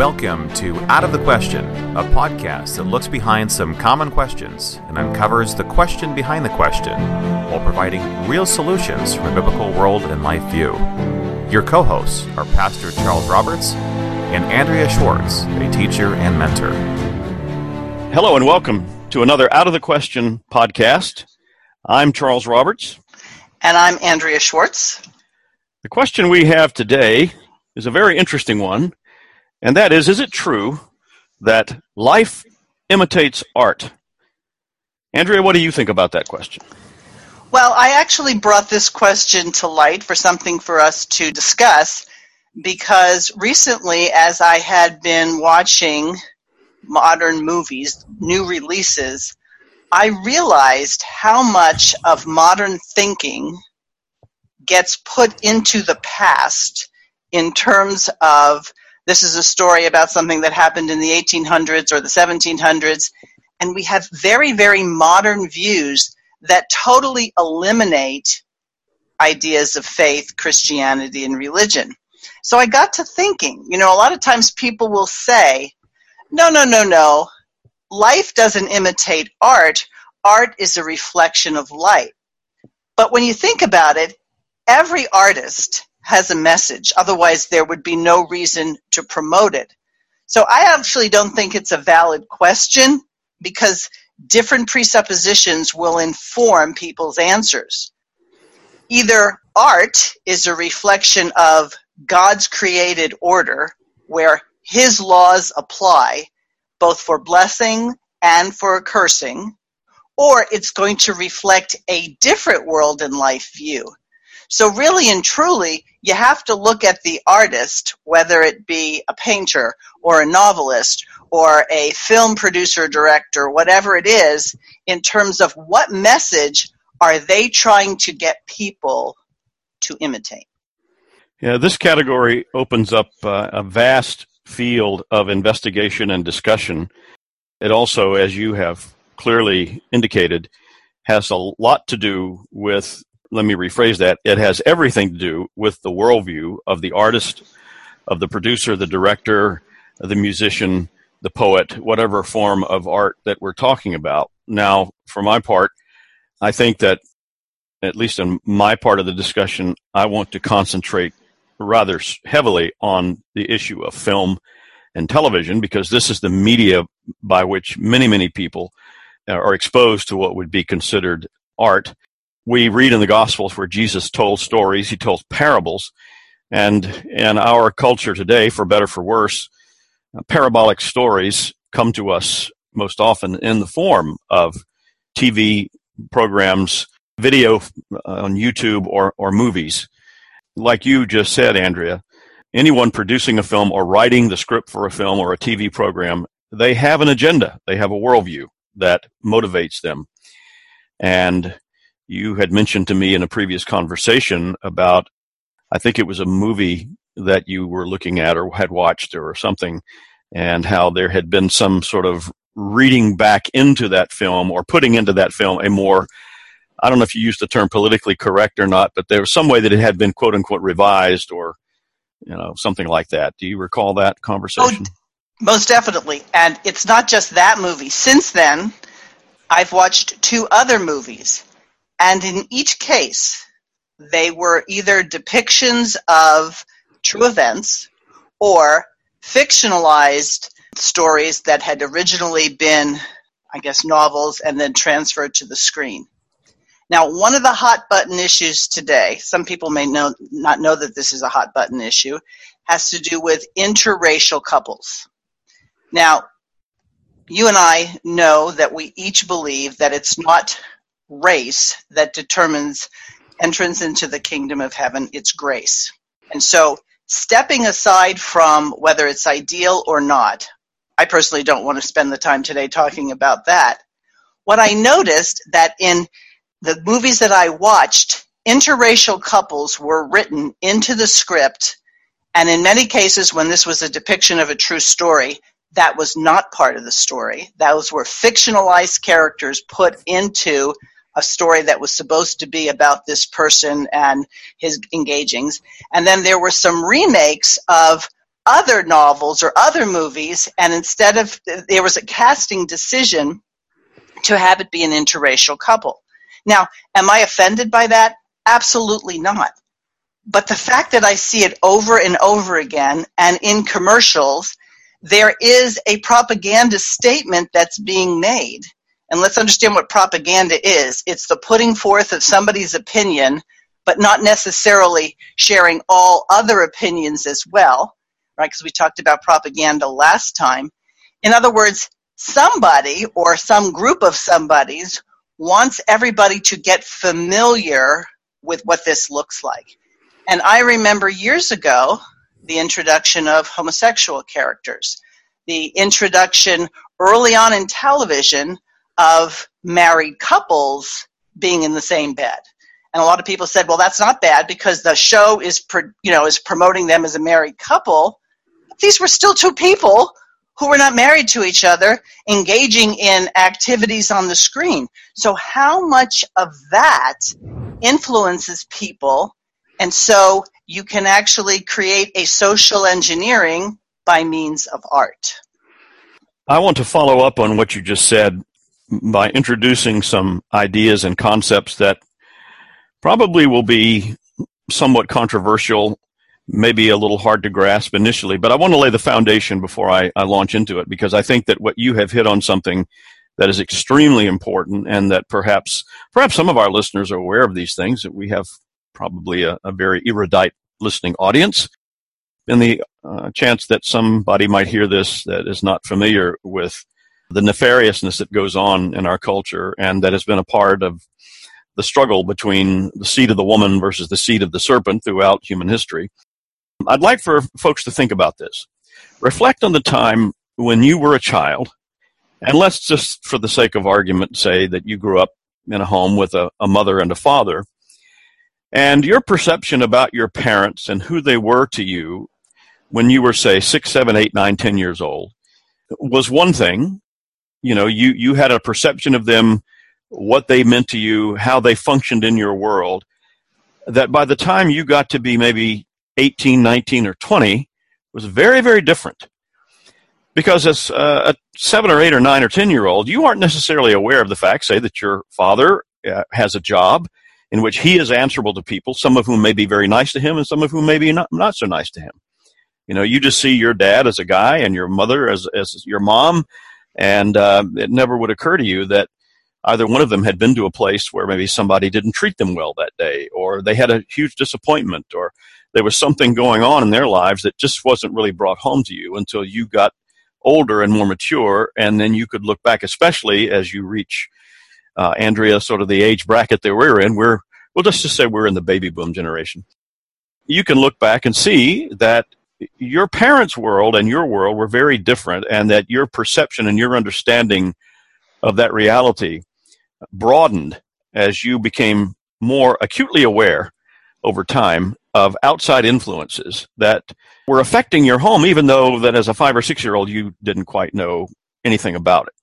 Welcome to Out of the Question, a podcast that looks behind some common questions and uncovers the question behind the question while providing real solutions from a biblical world and life view. Your co hosts are Pastor Charles Roberts and Andrea Schwartz, a teacher and mentor. Hello, and welcome to another Out of the Question podcast. I'm Charles Roberts. And I'm Andrea Schwartz. The question we have today is a very interesting one and that is Is it true that life imitates art? Andrea, what do you think about that question? Well, I actually brought this question to light for something for us to discuss because recently, as I had been watching modern movies, new releases, I realized how much of modern thinking gets put into the past in terms of this is a story about something that happened in the 1800s or the 1700s. And we have very, very modern views that totally eliminate ideas of faith, Christianity, and religion. So I got to thinking, you know, a lot of times people will say, no, no, no, no, life doesn't imitate art. Art is a reflection of light. But when you think about it, every artist has a message. Otherwise, there would be no reason to promote it. So I actually don't think it's a valid question because different presuppositions will inform people's answers. Either art is a reflection of God's created order where his laws apply both for blessing and for cursing, or it's going to reflect a different world and life view. So really and truly, you have to look at the artist, whether it be a painter or a novelist or a film producer, director, whatever it is, in terms of what message are they trying to get people to imitate. Yeah, this category opens up uh, a vast field of investigation and discussion. It also, as you have clearly indicated, has a lot to do with let me rephrase that. It has everything to do with the worldview of the artist, of the producer, the director, the musician, the poet, whatever form of art that we're talking about. Now, for my part, I think that, at least in my part of the discussion, I want to concentrate rather heavily on the issue of film and television because this is the media by which many, many people uh, are exposed to what would be considered art we read in the Gospels where Jesus told stories, he told parables, and in our culture today, for better for worse, uh, parabolic stories come to us most often in the form of TV programs, video uh, on YouTube, or, or movies. Like you just said, Andrea, anyone producing a film or writing the script for a film or a TV program, they have an agenda. They have a worldview that motivates them. And you had mentioned to me in a previous conversation about, I think it was a movie that you were looking at or had watched or something, and how there had been some sort of reading back into that film or putting into that film a more I don't know if you used the term politically correct or not, but there was some way that it had been quote unquote revised or you know something like that. Do you recall that conversation? Oh, most definitely. And it's not just that movie. Since then, I've watched two other movies and in each case, they were either depictions of true events or fictionalized stories that had originally been, I guess, novels and then transferred to the screen. Now, one of the hot button issues today, some people may know, not know that this is a hot button issue, has to do with interracial couples. Now, you and I know that we each believe that it's not race that determines entrance into the kingdom of heaven, it's grace. And so, stepping aside from whether it's ideal or not, I personally don't want to spend the time today talking about that. What I noticed that in the movies that I watched, interracial couples were written into the script, and in many cases, when this was a depiction of a true story, that was not part of the story. Those were fictionalized characters put into a story that was supposed to be about this person and his engagings. And then there were some remakes of other novels or other movies, and instead of there was a casting decision to have it be an interracial couple. Now, am I offended by that? Absolutely not. But the fact that I see it over and over again and in commercials, there is a propaganda statement that's being made. And let's understand what propaganda is it's the putting forth of somebody's opinion, but not necessarily sharing all other opinions as well, right? Because we talked about propaganda last time. In other words, somebody or some group of somebodies wants everybody to get familiar with what this looks like. And I remember years ago the introduction of homosexual characters, the introduction early on in television of married couples being in the same bed. And a lot of people said, well, that's not bad because the show is, you know, is promoting them as a married couple. These were still two people who were not married to each other engaging in activities on the screen. So how much of that influences people? And so you can actually create a social engineering by means of art. I want to follow up on what you just said by introducing some ideas and concepts that probably will be somewhat controversial, maybe a little hard to grasp initially, but I want to lay the foundation before I, I launch into it because I think that what you have hit on something that is extremely important and that perhaps perhaps some of our listeners are aware of these things that we have probably a, a very erudite listening audience. And the uh, chance that somebody might hear this that is not familiar with the nefariousness that goes on in our culture and that has been a part of the struggle between the seed of the woman versus the seed of the serpent throughout human history. I'd like for folks to think about this. Reflect on the time when you were a child, and let's just, for the sake of argument, say that you grew up in a home with a, a mother and a father, and your perception about your parents and who they were to you when you were, say, six, seven, eight, nine, ten years old was one thing. You know, you, you had a perception of them what they meant to you, how they functioned in your world, that by the time you got to be maybe 18, 19, or 20 was very, very different. Because as uh, a seven or eight or nine or 10 year old, you aren't necessarily aware of the fact, say, that your father uh, has a job in which he is answerable to people, some of whom may be very nice to him and some of whom may be not, not so nice to him. You know, you just see your dad as a guy and your mother as, as your mom, and uh, it never would occur to you that either one of them had been to a place where maybe somebody didn't treat them well that day, or they had a huge disappointment, or there was something going on in their lives that just wasn't really brought home to you until you got older and more mature, and then you could look back, especially as you reach uh, Andrea, sort of the age bracket that we're in. We're well, just to say we're in the baby boom generation. You can look back and see that your parents' world and your world were very different, and that your perception and your understanding of that reality broadened as you became more acutely aware over time of outside influences that were affecting your home, even though that as a five or six year old you didn't quite know anything about it.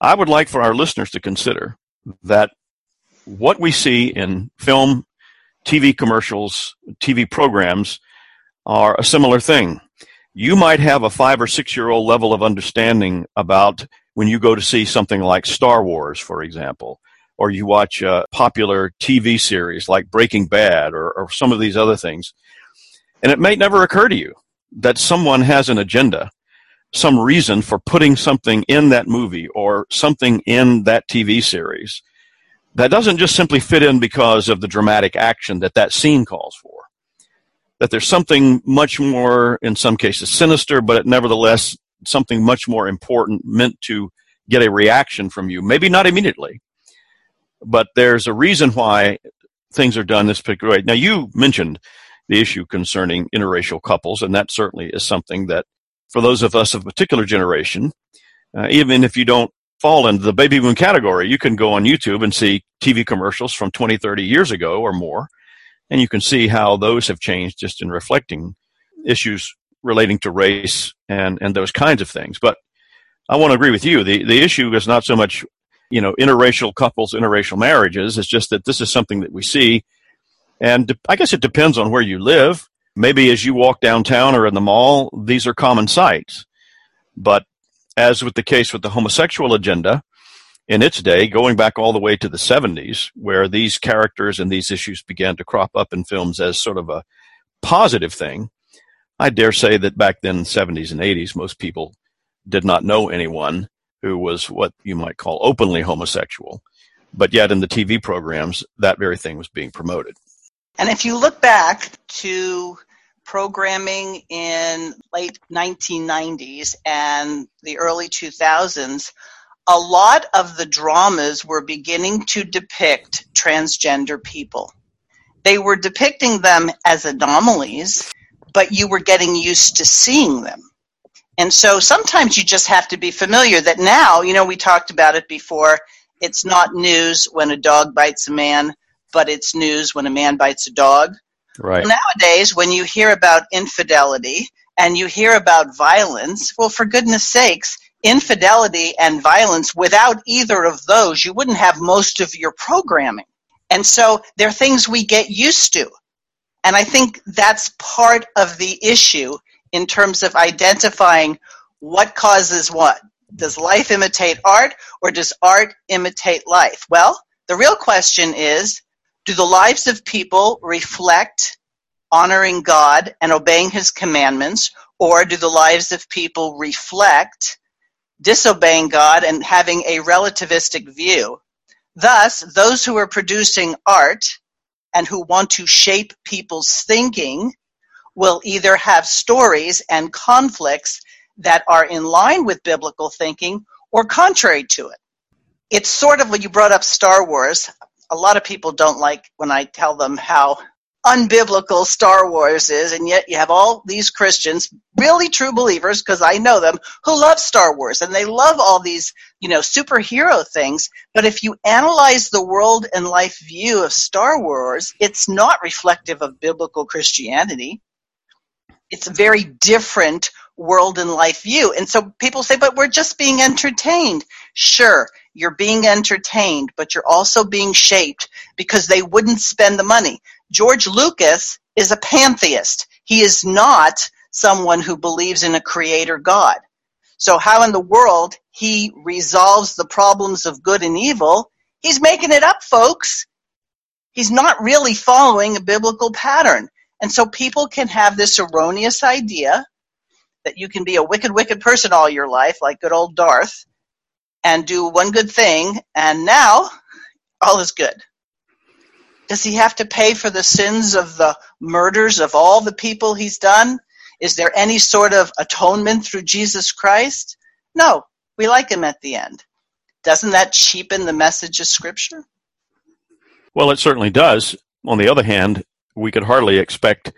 I would like for our listeners to consider that what we see in film, TV commercials, TV programs are a similar thing. You might have a five or six year old level of understanding about when you go to see something like Star Wars, for example, or you watch a popular TV series like Breaking Bad or, or some of these other things. And it may never occur to you that someone has an agenda, some reason for putting something in that movie or something in that TV series that doesn't just simply fit in because of the dramatic action that that scene calls for. That there's something much more, in some cases, sinister, but nevertheless something much more important meant to get a reaction from you. Maybe not immediately, but there's a reason why things are done this particular way. Now, you mentioned the issue concerning interracial couples, and that certainly is something that, for those of us of a particular generation, uh, even if you don't fall into the baby boom category, you can go on YouTube and see TV commercials from 20, 30 years ago or more, and you can see how those have changed just in reflecting issues relating to race and, and those kinds of things. But I want to agree with you. The, the issue is not so much you know, interracial couples, interracial marriages. It's just that this is something that we see. And I guess it depends on where you live. maybe as you walk downtown or in the mall, these are common sights. But as with the case with the homosexual agenda, in its day, going back all the way to the 70s, where these characters and these issues began to crop up in films as sort of a positive thing, I dare say that back then, 70s and 80s, most people did not know anyone who was what you might call openly homosexual. But yet, in the TV programs, that very thing was being promoted. And if you look back to programming in late 1990s and the early 2000s, a lot of the dramas were beginning to depict transgender people. They were depicting them as anomalies, but you were getting used to seeing them. And so sometimes you just have to be familiar that now, you know, we talked about it before, it's not news when a dog bites a man, but it's news when a man bites a dog. Right. Nowadays, when you hear about infidelity and you hear about violence, well, for goodness sakes, infidelity and violence, without either of those, you wouldn't have most of your programming. And so they're things we get used to. And I think that's part of the issue in terms of identifying what causes what. Does life imitate art or does art imitate life? Well, the real question is do the lives of people reflect honoring God and obeying his commandments, or do the lives of people reflect disobeying God and having a relativistic view? Thus, those who are producing art and who want to shape people's thinking will either have stories and conflicts that are in line with biblical thinking or contrary to it. It's sort of, when you brought up Star Wars a lot of people don't like when I tell them how unbiblical Star Wars is, and yet you have all these Christians, really true believers, because I know them, who love Star Wars and they love all these, you know, superhero things. But if you analyze the world and life view of Star Wars, it's not reflective of biblical Christianity. It's a very different world and life view. And so people say, but we're just being entertained. Sure, you're being entertained, but you're also being shaped because they wouldn't spend the money. George Lucas is a pantheist. He is not someone who believes in a creator God. So how in the world he resolves the problems of good and evil? He's making it up, folks. He's not really following a biblical pattern. And so people can have this erroneous idea that you can be a wicked, wicked person all your life, like good old Darth, and do one good thing, and now all is good. Does he have to pay for the sins of the murders of all the people he's done? Is there any sort of atonement through Jesus Christ? No, we like him at the end. Doesn't that cheapen the message of Scripture? Well, it certainly does. On the other hand, we could hardly expect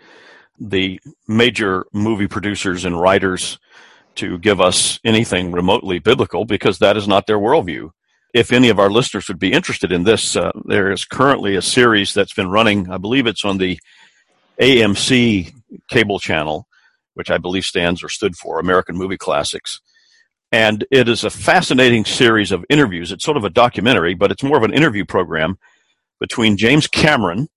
the major movie producers and writers to give us anything remotely biblical because that is not their worldview. If any of our listeners would be interested in this, uh, there is currently a series that's been running, I believe it's on the AMC cable channel, which I believe stands or stood for American Movie Classics. And it is a fascinating series of interviews. It's sort of a documentary, but it's more of an interview program between James Cameron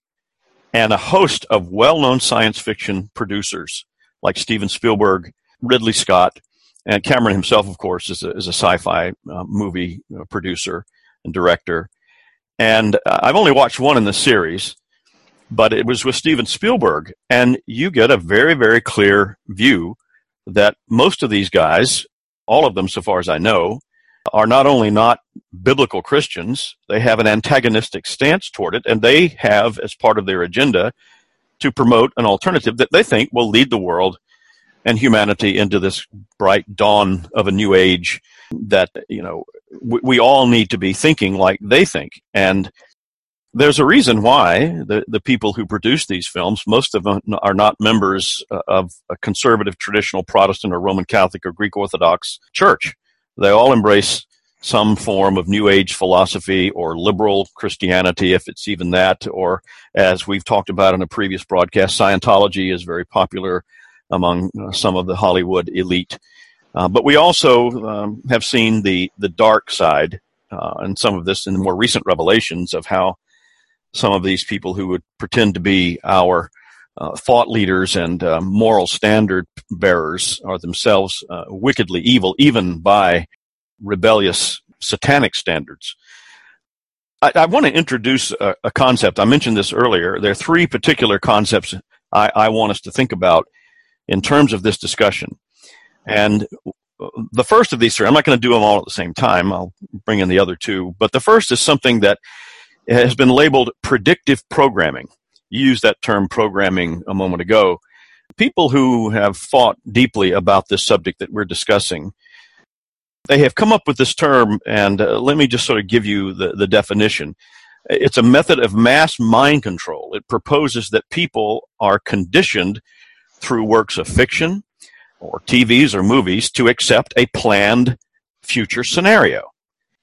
and a host of well known science fiction producers like Steven Spielberg, Ridley Scott, and Cameron himself, of course, is a, is a sci-fi uh, movie uh, producer and director. And uh, I've only watched one in the series, but it was with Steven Spielberg, and you get a very, very clear view that most of these guys, all of them, so far as I know, are not only not biblical Christians, they have an antagonistic stance toward it, and they have, as part of their agenda, to promote an alternative that they think will lead the world and humanity into this bright dawn of a new age that you know we, we, all need to be thinking like they think. And there's a reason why the, the people who produce these films most of them are not members uh, of a conservative traditional protestant or roman catholic or greek orthodox church. They all embrace some form of new age philosophy or liberal christianity if it's even that or as we've talked about in a previous broadcast scientology is very popular among uh, some of the Hollywood elite. Uh, but we also um, have seen the the dark side uh, and some of this in the more recent revelations of how some of these people who would pretend to be our uh, thought leaders and uh, moral standard bearers are themselves uh, wickedly evil, even by rebellious satanic standards. I, I want to introduce a, a, concept. I mentioned this earlier. There are three particular concepts I, I want us to think about in terms of this discussion. And the first of these three, I'm not going to do them all at the same time. I'll bring in the other two. But the first is something that has been labeled predictive programming. You used that term programming a moment ago. People who have thought deeply about this subject that we're discussing, they have come up with this term, and uh, let me just sort of give you the, the definition. It's a method of mass mind control. It proposes that people are conditioned through works of fiction or TVs or movies to accept a planned future scenario.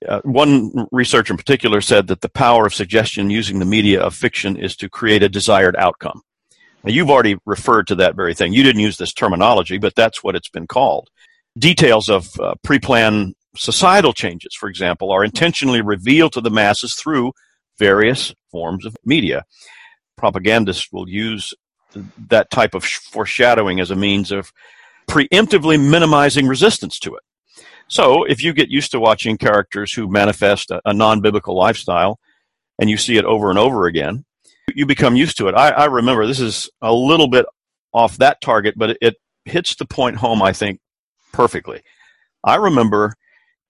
Uh, one researcher in particular said that the power of suggestion using the media of fiction is to create a desired outcome. Now, you've already referred to that very thing. You didn't use this terminology, but that's what it's been called. Details of uh, pre planned societal changes, for example, are intentionally revealed to the masses through various forms of media. Propagandists will use that type of foreshadowing as a means of preemptively minimizing resistance to it. So if you get used to watching characters who manifest a, a non biblical lifestyle and you see it over and over again, you become used to it. I, I, remember this is a little bit off that target, but it, it hits the point home, I think, perfectly. I remember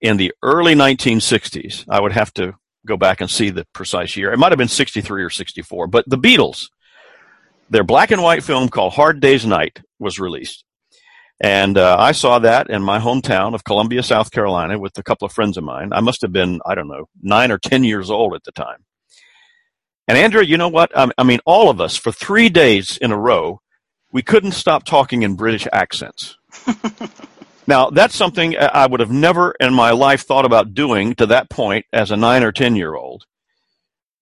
in the early 1960s, I would have to go back and see the precise year. It might have been 63 or 64, but the Beatles, their black and white film called Hard Day's Night was released. And uh, I saw that in my hometown of Columbia, South Carolina, with a couple of friends of mine. I must have been, I don't know, nine or 10 years old at the time. And Andrea, you know what? I mean, all of us, for three days in a row, we couldn't stop talking in British accents. now, that's something I would have never in my life thought about doing to that point as a nine or 10 year old.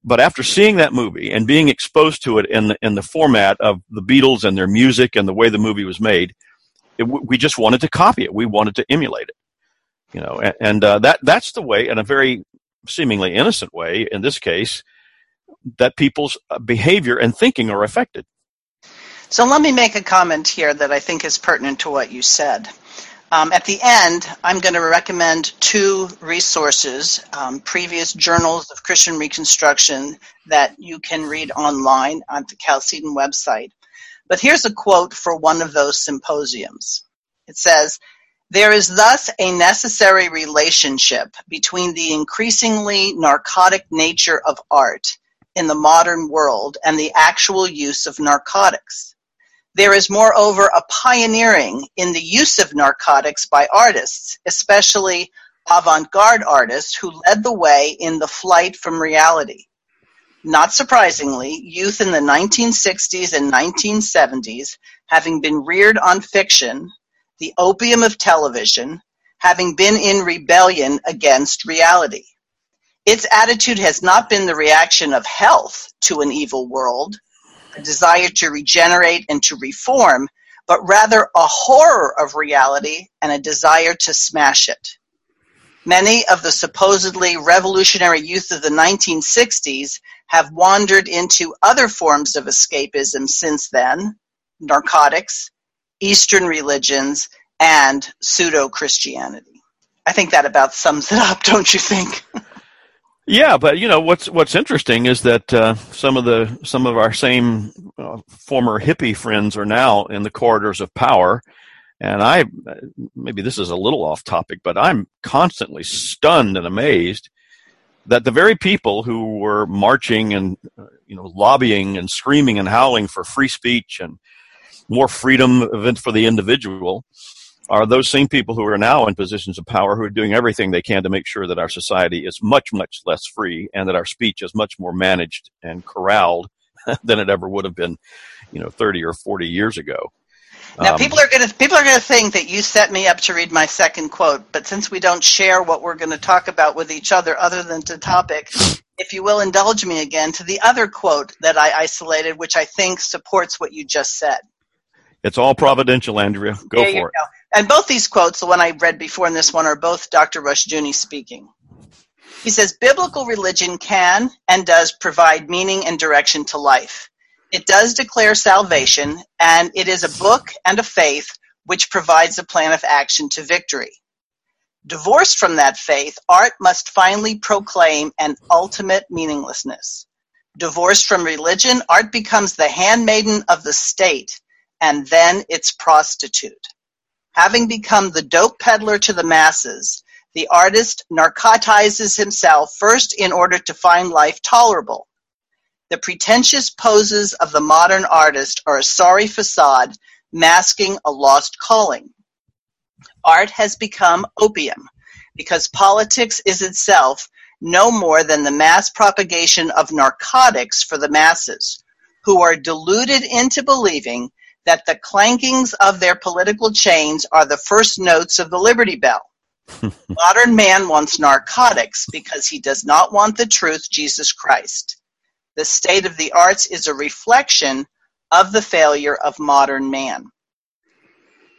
But after seeing that movie and being exposed to it in the, in the format of the Beatles and their music and the way the movie was made, it, we just wanted to copy it. We wanted to emulate it. You know, and, and uh, that that's the way, in a very seemingly innocent way, in this case, that people's uh, behavior and thinking are affected. So let me make a comment here that I think is pertinent to what you said. Um, at the end, I'm going to recommend two resources, um, previous journals of Christian Reconstruction that you can read online on the Chalcedon website. But here's a quote for one of those symposiums. It says, there is thus a necessary relationship between the increasingly narcotic nature of art in the modern world and the actual use of narcotics. There is moreover a pioneering in the use of narcotics by artists, especially avant-garde artists who led the way in the flight from reality. Not surprisingly, youth in the 1960s and 1970s, having been reared on fiction, the opium of television, having been in rebellion against reality. Its attitude has not been the reaction of health to an evil world, a desire to regenerate and to reform, but rather a horror of reality and a desire to smash it. Many of the supposedly revolutionary youth of the 1960s have wandered into other forms of escapism since then narcotics, Eastern religions, and pseudo Christianity. I think that about sums it up, don't you think? yeah, but you know what's what's interesting is that uh, some of the some of our same uh, former hippie friends are now in the corridors of power, and I maybe this is a little off topic, but I'm constantly stunned and amazed that the very people who were marching and uh, you know lobbying and screaming and howling for free speech and more freedom for the individual are those same people who are now in positions of power who are doing everything they can to make sure that our society is much much less free and that our speech is much more managed and corralled than it ever would have been you know 30 or 40 years ago now um, people are going to people are going to think that you set me up to read my second quote, but since we don't share what we're going to talk about with each other other than to topic, if you will indulge me again to the other quote that I isolated, which I think supports what you just said. It's all providential, Andrea. Go there for it. Go. And both these quotes, the one I read before and this one, are both Dr. Rushdoony speaking. He says, Biblical religion can and does provide meaning and direction to life. It does declare salvation, and it is a book and a faith which provides a plan of action to victory. Divorced from that faith, art must finally proclaim an ultimate meaninglessness. Divorced from religion, art becomes the handmaiden of the state, and then its prostitute. Having become the dope peddler to the masses, the artist narcotizes himself first in order to find life tolerable. The pretentious poses of the modern artist are a sorry facade masking a lost calling. Art has become opium because politics is itself no more than the mass propagation of narcotics for the masses, who are deluded into believing that the clankings of their political chains are the first notes of the Liberty Bell. Modern man wants narcotics because he does not want the truth, Jesus Christ. The state of the arts is a reflection of the failure of modern man.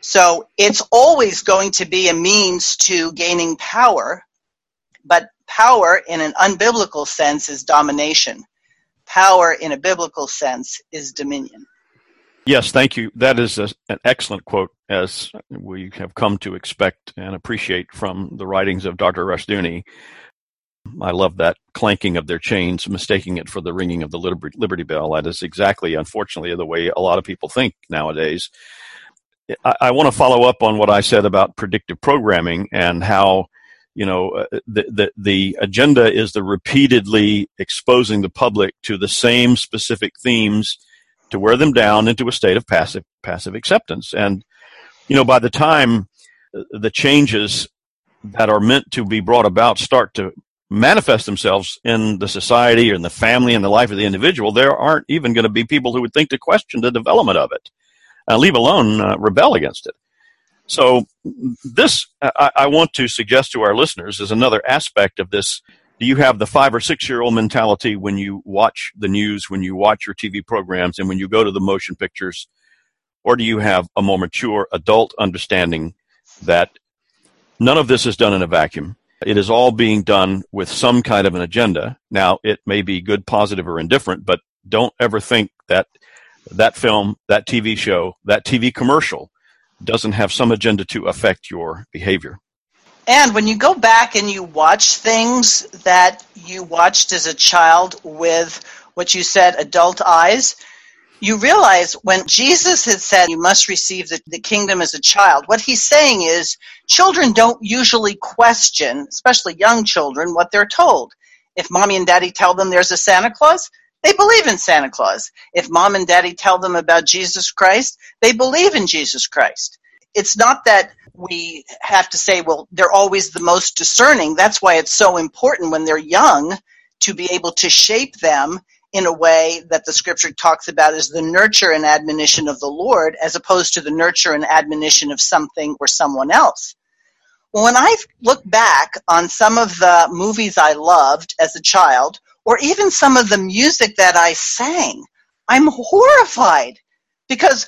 So it's always going to be a means to gaining power, but power in an unbiblical sense is domination. Power in a biblical sense is dominion. Yes, thank you. That is a, an excellent quote, as we have come to expect and appreciate from the writings of Dr. Rushdoony. I love that clanking of their chains, mistaking it for the ringing of the Liberty Bell. That is exactly, unfortunately, the way a lot of people think nowadays. I, I want to follow up on what I said about predictive programming and how you know uh, the, the the agenda is the repeatedly exposing the public to the same specific themes to wear them down into a state of passive passive acceptance. And you know, by the time the changes that are meant to be brought about start to manifest themselves in the society or in the family and the life of the individual, there aren't even going to be people who would think to question the development of it, uh, leave alone uh, rebel against it. So, this I, I want to suggest to our listeners is another aspect of this do you have the five or six year old mentality when you watch the news, when you watch your TV programs, and when you go to the motion pictures? Or do you have a more mature adult understanding that none of this is done in a vacuum? It is all being done with some kind of an agenda. Now, it may be good, positive, or indifferent, but don't ever think that that film, that TV show, that TV commercial doesn't have some agenda to affect your behavior. And when you go back and you watch things that you watched as a child with what you said, adult eyes, you realize when Jesus had said you must receive the, the kingdom as a child, what he's saying is children don't usually question, especially young children, what they're told. If mommy and daddy tell them there's a Santa Claus, they believe in Santa Claus. If mom and daddy tell them about Jesus Christ, they believe in Jesus Christ. It's not that we have to say, well, they're always the most discerning. That's why it's so important when they're young to be able to shape them in a way that the scripture talks about as the nurture and admonition of the Lord, as opposed to the nurture and admonition of something or someone else. When I look back on some of the movies I loved as a child, or even some of the music that I sang, I'm horrified because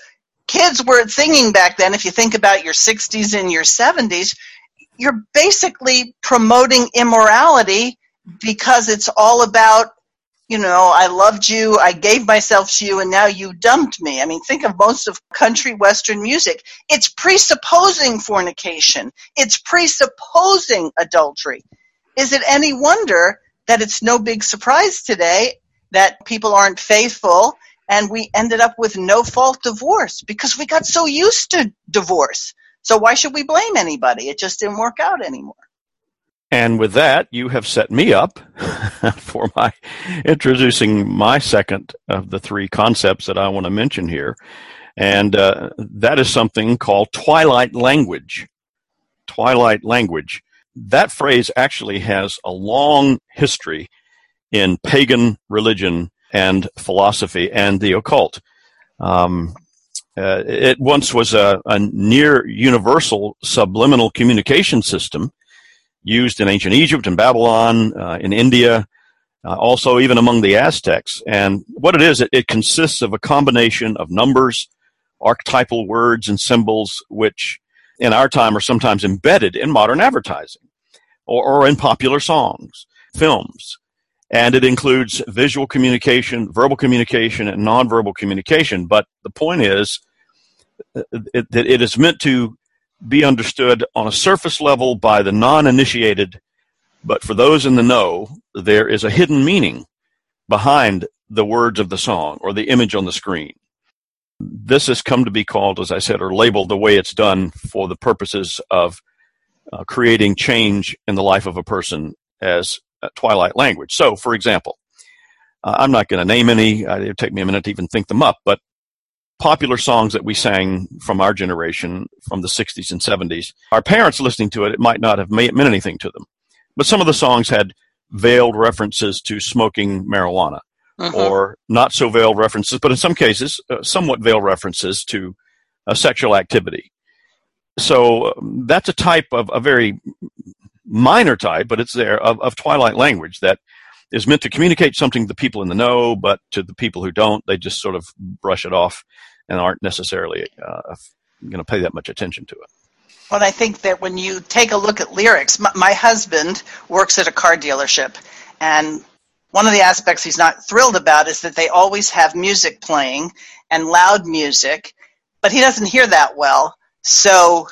kids weren't singing back then, if you think about your 60s and your 70s, you're basically promoting immorality because it's all about, you know, I loved you, I gave myself to you, and now you dumped me. I mean, think of most of country western music. It's presupposing fornication, it's presupposing adultery. Is it any wonder that it's no big surprise today that people aren't faithful and we ended up with no fault divorce because we got so used to divorce. So why should we blame anybody? It just didn't work out anymore. And with that, you have set me up for my introducing my second of the three concepts that I want to mention here. And uh, that is something called twilight language. Twilight language. That phrase actually has a long history in pagan religion and philosophy and the occult. Um, uh, it once was a, a, near universal subliminal communication system used in ancient Egypt and Babylon, uh, in India, uh, also even among the Aztecs. And what it is, it, it, consists of a combination of numbers, archetypal words, and symbols, which in our time are sometimes embedded in modern advertising or, or in popular songs, films, And it includes visual communication, verbal communication, and nonverbal communication. But the point is that it, it is meant to be understood on a surface level by the non initiated, but for those in the know, there is a hidden meaning behind the words of the song or the image on the screen. This has come to be called, as I said, or labeled the way it's done for the purposes of uh, creating change in the life of a person as twilight language. So, for example, uh, I'm not going to name any, uh, it'd take me a minute to even think them up, but popular songs that we sang from our generation from the 60s and 70s, our parents listening to it, it might not have meant anything to them. But some of the songs had veiled references to smoking marijuana. Uh-huh. Or not so veiled references, but in some cases, uh, somewhat veiled references to uh, sexual activity. So um, that's a type of a very minor type, but it's there, of, of Twilight language that is meant to communicate something to the people in the know, but to the people who don't, they just sort of brush it off and aren't necessarily uh, going to pay that much attention to it. Well, I think that when you take a look at lyrics, my, my husband works at a car dealership, and one of the aspects he's not thrilled about is that they always have music playing and loud music, but he doesn't hear that well, so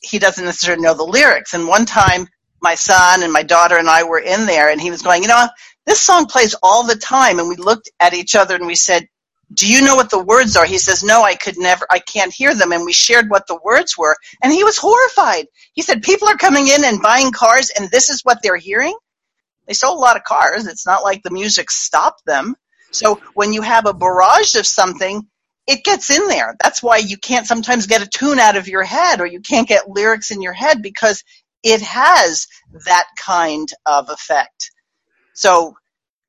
he doesn't necessarily know the lyrics. And one time my son and my daughter and I were in there, and he was going, you know, this song plays all the time. And we looked at each other and we said, do you know what the words are? He says, no, I could never, I can't hear them. And we shared what the words were. And he was horrified. He said, people are coming in and buying cars and this is what they're hearing. They sold a lot of cars. It's not like the music stopped them. So when you have a barrage of something, it gets in there. That's why you can't sometimes get a tune out of your head or you can't get lyrics in your head because it has that kind of effect. So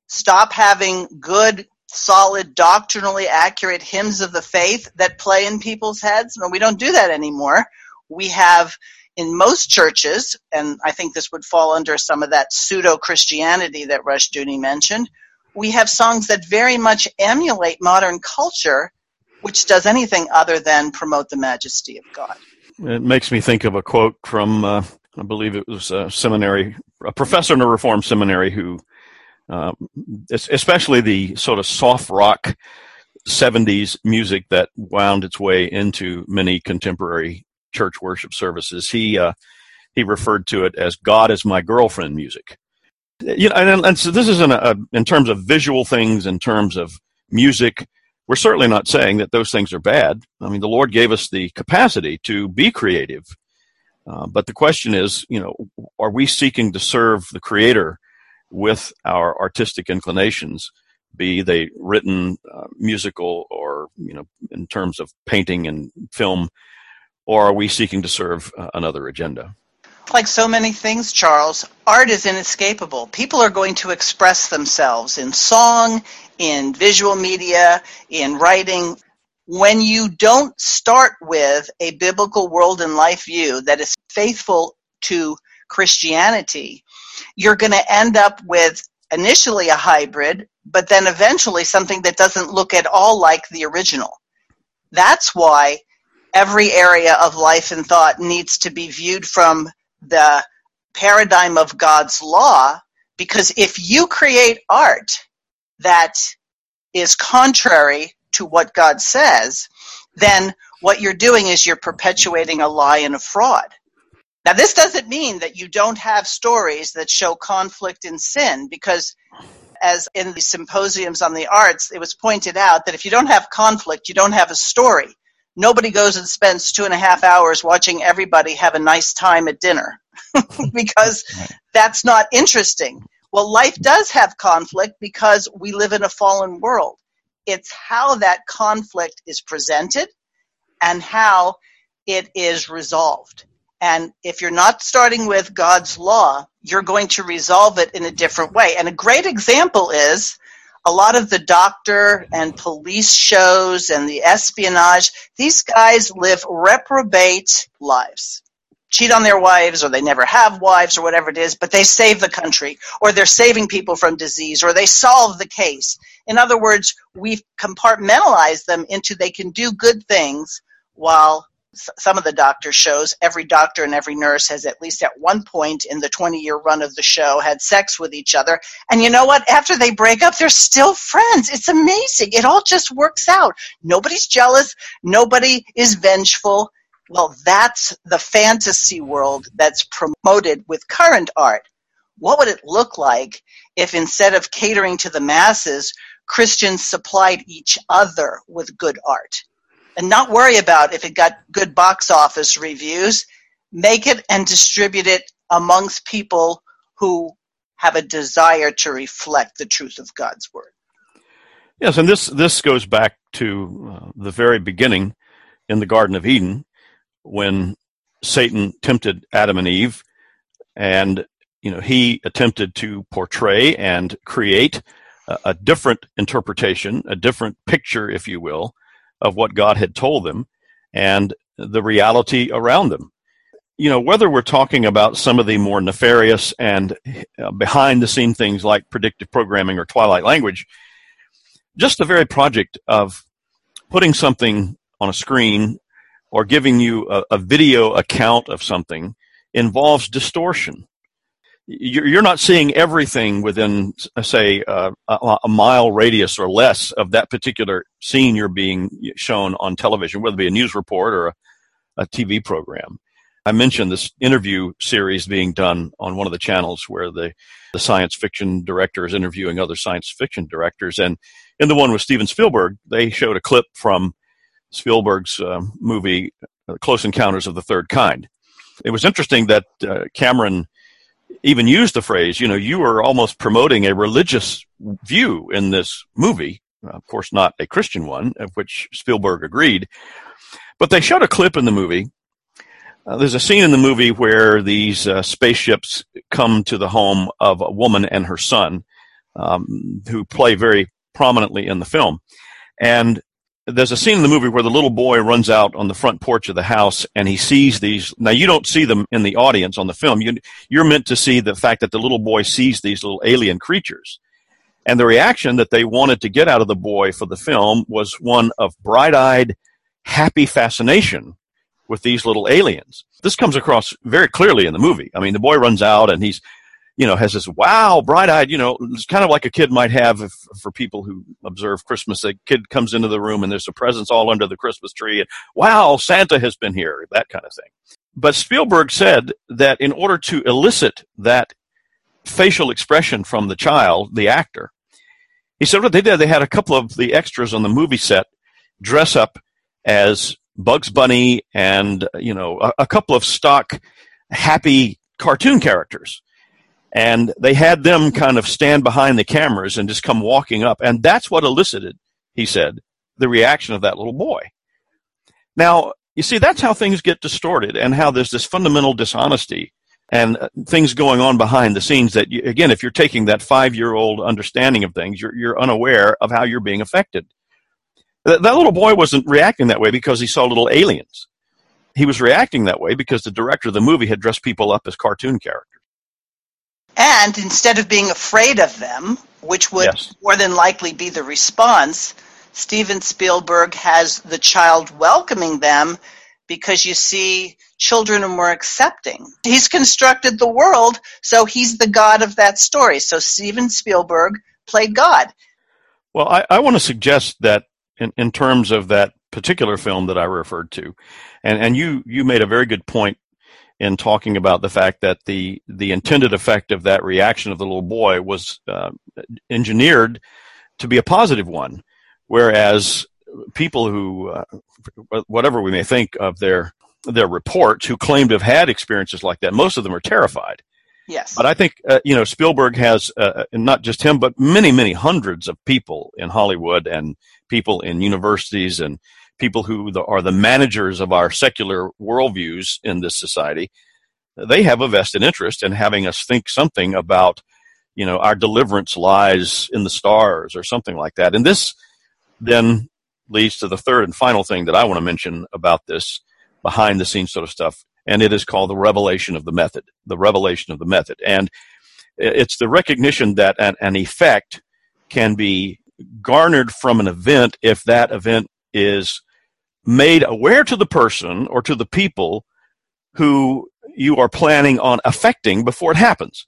stop having good, solid, doctrinally accurate hymns of the faith that play in people's heads. No, we don't do that anymore. We have in most churches, and I think this would fall under some of that pseudo Christianity that Rushdoony mentioned, we have songs that very much emulate modern culture, which does anything other than promote the majesty of God. It makes me think of a quote from uh, I believe it was a seminary, a professor in a reform seminary who, uh, especially the sort of soft rock 70s music that wound its way into many contemporary church worship services. He, uh, he referred to it as God is my girlfriend music. You know, and, and so this is in, a, in terms of visual things, in terms of music. We're certainly not saying that those things are bad. I mean, the Lord gave us the capacity to be creative uh, but the question is, you know, are we seeking to serve the Creator with our artistic inclinations, be they written, uh, musical, or you know, in terms of painting and film, or are we seeking to serve uh, another agenda? Like so many things, Charles, art is inescapable. People are going to express themselves in song, in visual media, in writing when you don't start with a biblical world and life view that is faithful to Christianity, you're going to end up with initially a hybrid, but then eventually something that doesn't look at all like the original. That's why every area of life and thought needs to be viewed from the paradigm of God's law, because if you create art that is contrary to what God says, then what you're doing is you're perpetuating a lie and a fraud. Now, this doesn't mean that you don't have stories that show conflict and sin, because as in the symposiums on the arts, it was pointed out that if you don't have conflict, you don't have a story. Nobody goes and spends two and a half hours watching everybody have a nice time at dinner because that's not interesting. Well, life does have conflict because we live in a fallen world. It's how that conflict is presented and how it is resolved. And if you're not starting with God's law, you're going to resolve it in a different way. And a great example is a lot of the doctor and police shows and the espionage, these guys live reprobate lives. Cheat on their wives, or they never have wives, or whatever it is, but they save the country, or they're saving people from disease, or they solve the case. In other words, we've compartmentalized them into they can do good things while some of the doctor shows, every doctor and every nurse has at least at one point in the 20 year run of the show had sex with each other. And you know what? After they break up, they're still friends. It's amazing. It all just works out. Nobody's jealous. Nobody is vengeful. Well, that's the fantasy world that's promoted with current art. What would it look like if instead of catering to the masses, Christians supplied each other with good art? And not worry about if it got good box office reviews. Make it and distribute it amongst people who have a desire to reflect the truth of God's word. Yes, and this this goes back to uh, the very beginning in the Garden of Eden when Satan tempted Adam and Eve, and you know he attempted to portray and create a, a different interpretation, a different picture, if you will, of what God had told them and the reality around them. You know, whether we're talking about some of the more nefarious and uh, behind the scene things like predictive programming or Twilight language, just the very project of putting something on a screen or giving you a, a video account of something involves distortion you're not seeing everything within, say, uh, a, mile radius or less of that particular scene you're being shown on television, whether it be a news report or a, a TV program. I mentioned this interview series being done on one of the channels where the, the science fiction director is interviewing other science fiction directors. And in the one with Steven Spielberg, they showed a clip from Spielberg's uh, movie, uh, Close Encounters of the Third Kind. It was interesting that uh, Cameron even used the phrase, you know, you are almost promoting a religious view in this movie. Of course, not a Christian one, of which Spielberg agreed. But they showed a clip in the movie. Uh, there's a scene in the movie where these uh, spaceships come to the home of a woman and her son, um, who play very prominently in the film. And there's a scene in the movie where the little boy runs out on the front porch of the house and he sees these. Now you don't see them in the audience on the film. You, you're meant to see the fact that the little boy sees these little alien creatures. And the reaction that they wanted to get out of the boy for the film was one of bright eyed, happy fascination with these little aliens. This comes across very clearly in the movie. I mean, the boy runs out and he's you know, has this wow, bright eyed, you know, it's kind of like a kid might have if, for people who observe Christmas. A kid comes into the room and there's a presents all under the Christmas tree, and wow, Santa has been here, that kind of thing. But Spielberg said that in order to elicit that facial expression from the child, the actor, he said what they did, they had a couple of the extras on the movie set dress up as Bugs Bunny and, you know, a, a couple of stock happy cartoon characters and they had them kind of stand behind the cameras and just come walking up. And that's what elicited, he said, the reaction of that little boy. Now, you see, that's how things get distorted and how there's this fundamental dishonesty and uh, things going on behind the scenes that, you, again, if you're taking that five year old understanding of things, you're, you're unaware of how you're being affected. That, that little boy wasn't reacting that way because he saw little aliens. He was reacting that way because the director of the movie had dressed people up as cartoon characters. And instead of being afraid of them, which would yes. more than likely be the response, Steven Spielberg has the child welcoming them because you see children are more accepting. He's constructed the world, so he's the God of that story. So Steven Spielberg played God. Well, I, I want to suggest that in, in terms of that particular film that I referred to, and, and you, you made a very good point in talking about the fact that the the intended effect of that reaction of the little boy was uh, engineered to be a positive one, whereas people who, uh, whatever we may think of their their reports, who claim to have had experiences like that, most of them are terrified. Yes. But I think uh, you know Spielberg has, uh, not just him, but many, many hundreds of people in Hollywood and people in universities and people who are the managers of our secular worldviews in this society, they have a vested interest in having us think something about, you know, our deliverance lies in the stars or something like that. And this then leads to the third and final thing that I want to mention about this behind the scenes sort of stuff. And it is called the revelation of the method, the revelation of the method. And it's the recognition that an, an effect can be garnered from an event if that event is made aware to the person or to the people who you are planning on affecting before it happens,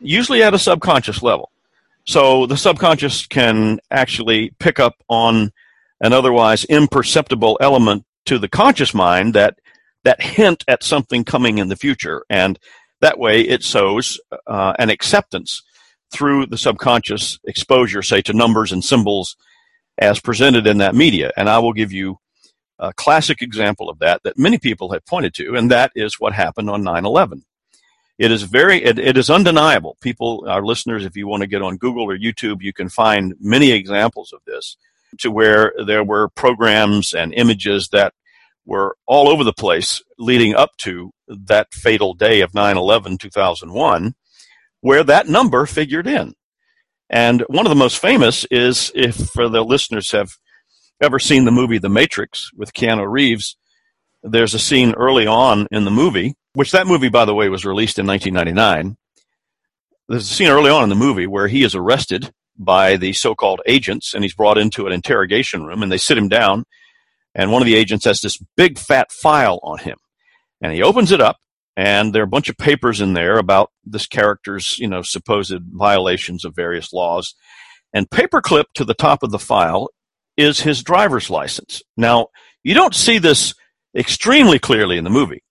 usually at a subconscious level. So the subconscious can actually pick up on an otherwise imperceptible element to the conscious mind that that hint at something coming in the future, and that way it sows uh, an acceptance through the subconscious exposure, say to numbers and symbols as presented in that media. And I will give you a classic example of that that many people have pointed to, and that is what happened on 9 11. It is very, it, it is undeniable. People, our listeners, if you want to get on Google or YouTube, you can find many examples of this to where there were programs and images that were all over the place leading up to that fatal day of 9 11 2001, where that number figured in. And one of the most famous is if the listeners have ever seen the movie The Matrix with Keanu Reeves, there's a scene early on in the movie which that movie, by the way, was released in 1999. There's a scene early on in the movie where he is arrested by the so-called agents and he's brought into an interrogation room and they sit him down and one of the agents has this big fat file on him and he opens it up and there are a bunch of papers in there about this character's you know supposed violations of various laws and paperclip to the top of the file is his driver's license now you don't see this extremely clearly in the movie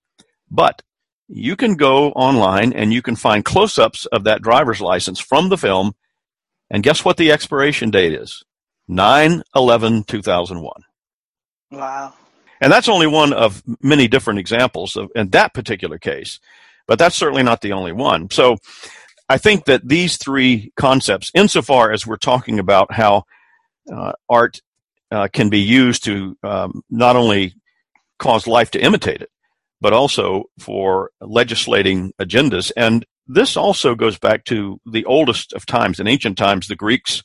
but you can go online and you can find close ups of that driver's license from the film. And guess what the expiration date is? 9 11 2001. Wow. And that's only one of many different examples of, in that particular case. But that's certainly not the only one. So I think that these three concepts, insofar as we're talking about how uh, art uh, can be used to um, not only cause life to imitate it, but also for legislating agendas. And this also goes back to the oldest of times. In ancient times, the Greeks,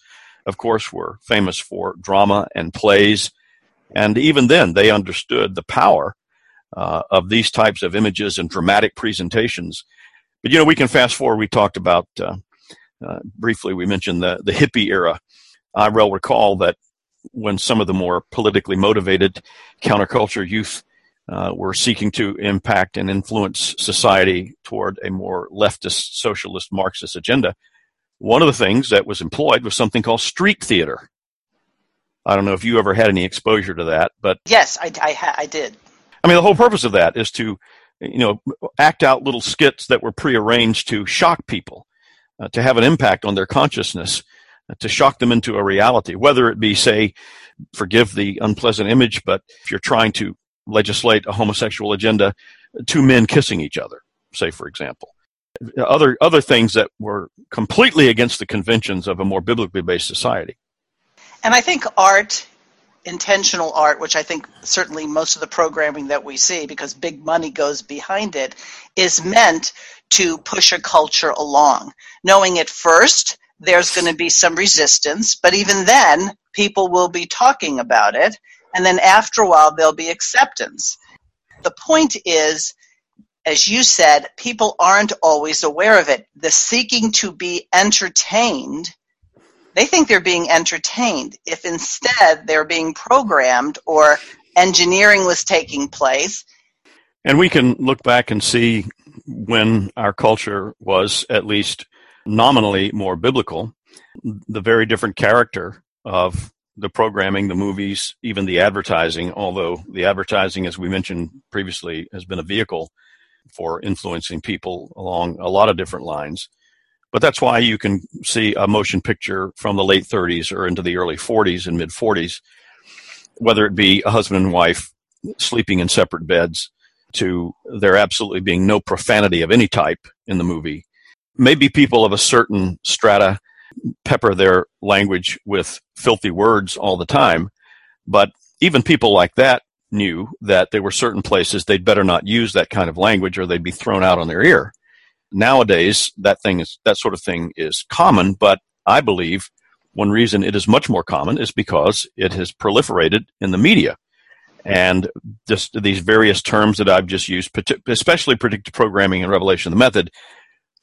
of course, were famous for drama and plays. And even then, they understood the power uh, of these types of images and dramatic presentations. But, you know, we can fast forward. We talked about, uh, uh, briefly, we mentioned the, the hippie era. I well recall that when some of the more politically motivated counterculture youth uh, were seeking to impact and influence society toward a more leftist, socialist, Marxist agenda. One of the things that was employed was something called street theater. I don't know if you ever had any exposure to that, but yes, I, I, I did. I mean, the whole purpose of that is to, you know, act out little skits that were prearranged to shock people, uh, to have an impact on their consciousness, uh, to shock them into a reality. Whether it be, say, forgive the unpleasant image, but if you're trying to legislate a homosexual agenda, two men kissing each other, say for example. Other other things that were completely against the conventions of a more biblically based society. And I think art, intentional art, which I think certainly most of the programming that we see, because big money goes behind it, is meant to push a culture along, knowing at first there's going to be some resistance, but even then, people will be talking about it and then after a while, there'll be acceptance. The point is, as you said, people aren't always aware of it. The seeking to be entertained, they think they're being entertained. If instead they're being programmed or engineering was taking place. And we can look back and see when our culture was at least nominally more biblical, the very different character of the programming, the movies, even the advertising, although the advertising, as we mentioned previously, has been a vehicle for influencing people along a lot of different lines. But that's why you can see a motion picture from the late 30s or into the early 40s and mid 40s, whether it be a husband and wife sleeping in separate beds to there absolutely being no profanity of any type in the movie. Maybe people of a certain strata pepper their language with filthy words all the time. But even people like that knew that there were certain places they'd better not use that kind of language or they'd be thrown out on their ear. Nowadays, that thing is, that sort of thing is common, but I believe one reason it is much more common is because it has proliferated in the media. And just these various terms that I've just used, especially predictive programming and revelation of the method,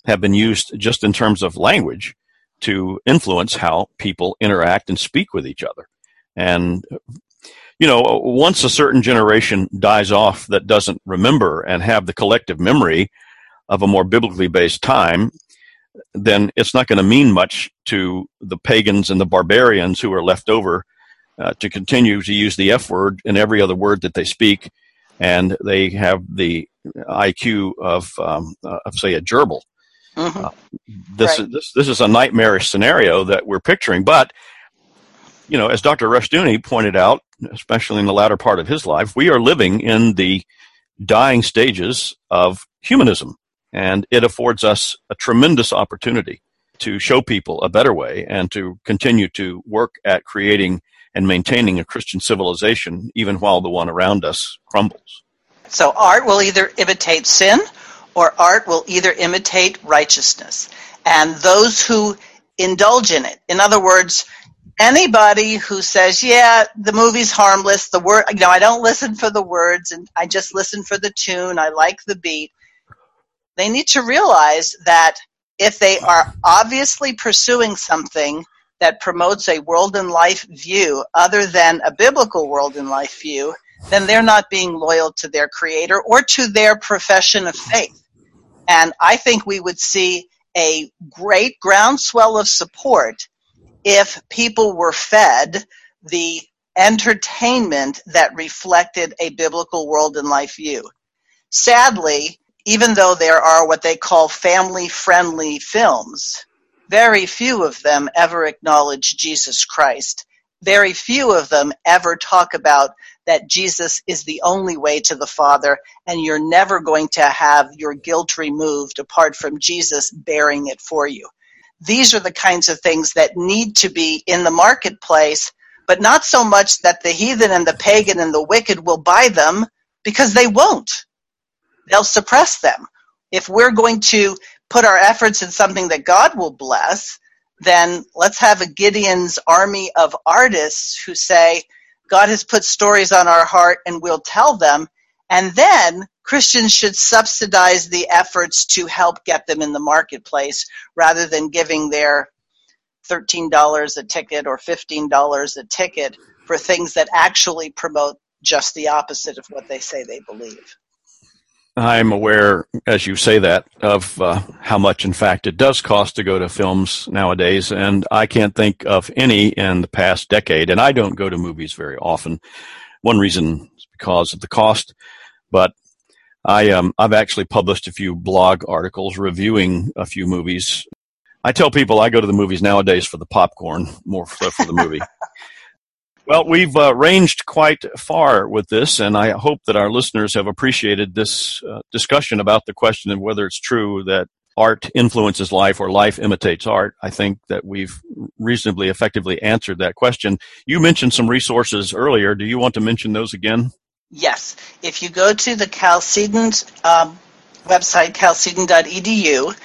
have been used just in terms of language to influence how people interact and speak with each other. And you know, once a certain generation dies off that doesn't remember and have the collective memory of a more biblically based time, then it's not going to mean much to the pagans and the barbarians who are left over uh, to continue to use the F word in every other word that they speak, and they have the IQ of, um, uh, of say, a gerbil. Mm-hmm. Uh, this, right. is, this, this is a nightmarish scenario that we're picturing, but you know, as Dr. Rushdoony pointed out, especially in the latter part of his life, we are living in the dying stages of humanism. And it affords us a tremendous opportunity to show people a better way and to continue to work at creating and maintaining a Christian civilization even while the one around us crumbles. So art will either imitate sin or art will either imitate righteousness. And those who indulge in it, in other words, anybody who says, "Yeah, the movie's harmless," the word, you know, I don't listen for the words, and I just listen for the tune. I like the beat. They need to realize that if they are obviously pursuing something that promotes a world and life view other than a biblical world and life view, then they're not being loyal to their creator or to their profession of faith. And I think we would see a great groundswell of support if people were fed the entertainment that reflected a biblical world and life view. Sadly, even though there are what they call family friendly films, very few of them ever acknowledge Jesus Christ. Very few of them ever talk about that Jesus is the only way to the Father, and you're never going to have your guilt removed apart from Jesus bearing it for you. These are the kinds of things that need to be in the marketplace, but not so much that the heathen and the pagan and the wicked will buy them because they won't. They'll suppress them. If we're going to put our efforts in something that God will bless, then let's have a Gideon's army of artists who say, God has put stories on our heart and we'll tell them. And then Christians should subsidize the efforts to help get them in the marketplace rather than giving their $13 a ticket or $15 a ticket for things that actually promote just the opposite of what they say they believe. I'm aware, as you say that, of uh, how much, in fact, it does cost to go to films nowadays, and I can't think of any in the past decade. And I don't go to movies very often. One reason is because of the cost, but I um, I've actually published a few blog articles reviewing a few movies. I tell people I go to the movies nowadays for the popcorn, more for, for the movie. Well, we've uh, ranged quite far with this, and I hope that our listeners have appreciated this uh, discussion about the question of whether it's true that art influences life or life imitates art. I think that we've reasonably effectively answered that question. You mentioned some resources earlier. Do you want to mention those again? Yes. If you go to the Chalcedon um, website, chalcedon.edu,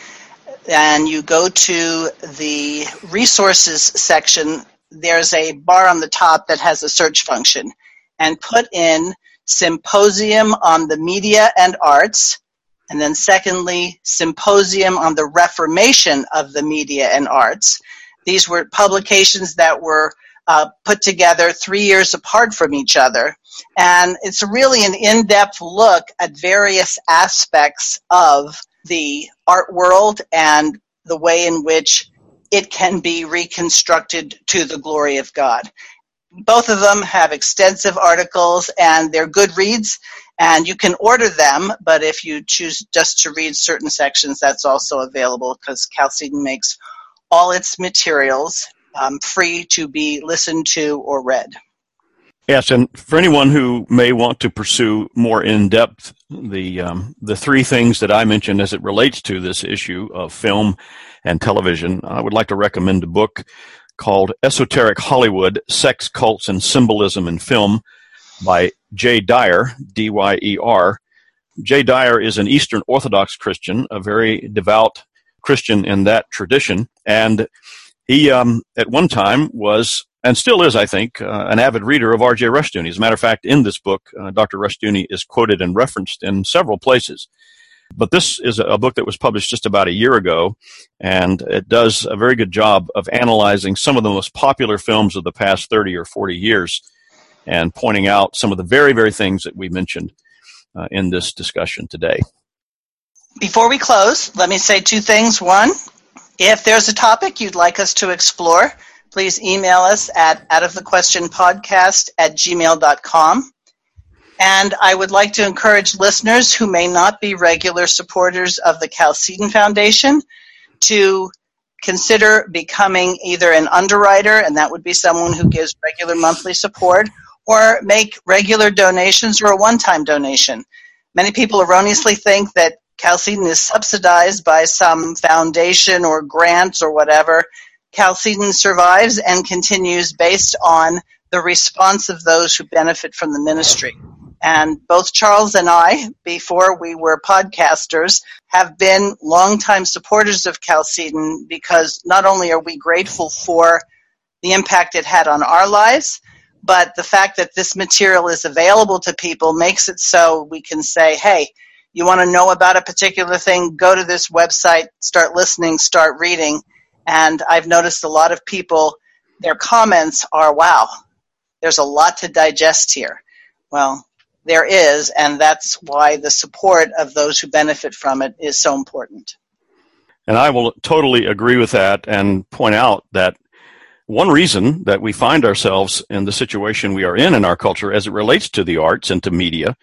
and you go to the resources section there's a bar on the top that has a search function and put in symposium on the media and arts. And then secondly symposium on the reformation of the media and arts. These were publications that were uh, put together three years apart from each other. And it's really an in-depth look at various aspects of the art world and the way in which it can be reconstructed to the glory of God. Both of them have extensive articles and they're good reads and you can order them, but if you choose just to read certain sections, that's also available because Chalcedon makes all its materials um, free to be listened to or read. Yes, and for anyone who may want to pursue more in depth the um, the three things that I mentioned as it relates to this issue of film and television, I would like to recommend a book called Esoteric Hollywood: Sex, Cults, and Symbolism in Film by Jay Dyer, D Y E R. Jay Dyer is an Eastern Orthodox Christian, a very devout Christian in that tradition, and he um, at one time was and still is, I think, uh, an avid reader of R.J. Rushdoony. As a matter of fact, in this book, uh, Dr. Rushdoony is quoted and referenced in several places. But this is a book that was published just about a year ago, and it does a very good job of analyzing some of the most popular films of the past 30 or 40 years. and pointing out some of the very, very things that we mentioned uh, in this discussion today. Before we close, let me say two things. One, if there's a topic you'd like us to explore, please email us at outofthequestionpodcast at gmail.com. And I would like to encourage listeners who may not be regular supporters of the Chalcedon Foundation to consider becoming either an underwriter, and that would be someone who gives regular monthly support, or make regular donations or a one time donation. Many people erroneously think that Chalcedon is subsidized by some foundation or grants or whatever. Chalcedon survives and continues based on the response of those who benefit from the ministry. And both Charles and I, before we were podcasters, have been longtime supporters of Chalcedon because not only are we grateful for the impact it had on our lives, but the fact that this material is available to people makes it so we can say, hey, you want to know about a particular thing, go to this website, start listening, start reading. And I've noticed a lot of people, their comments are, wow, there's a lot to digest here. Well, there is, and that's why the support of those who benefit from it is so important. And I will totally agree with that and point out that one reason that we find ourselves in the situation we are in in our culture as it relates to the arts and to media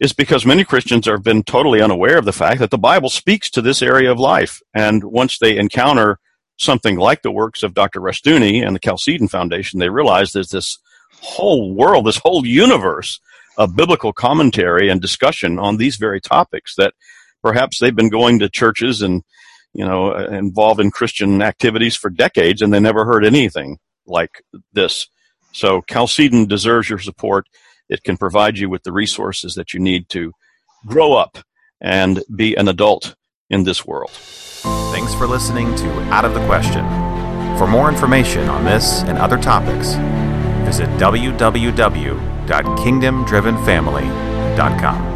is because many Christians have been totally unaware of the fact that the Bible speaks to this area of life. And once they encounter something like the works of Dr. Rushdoony and the Chalcedon Foundation, they realize there's this whole world, this whole universe of biblical commentary and discussion on these very topics that perhaps they've been going to churches and you know uh, involved in Christian activities for decades and they never heard anything like this. So Chalcedon deserves your support. It can provide you with the resources that you need to grow up and be an adult in this world. Thanks for listening to Out of the Question. For more information on this and other topics, visit www.kingdomdrivenfamily.com.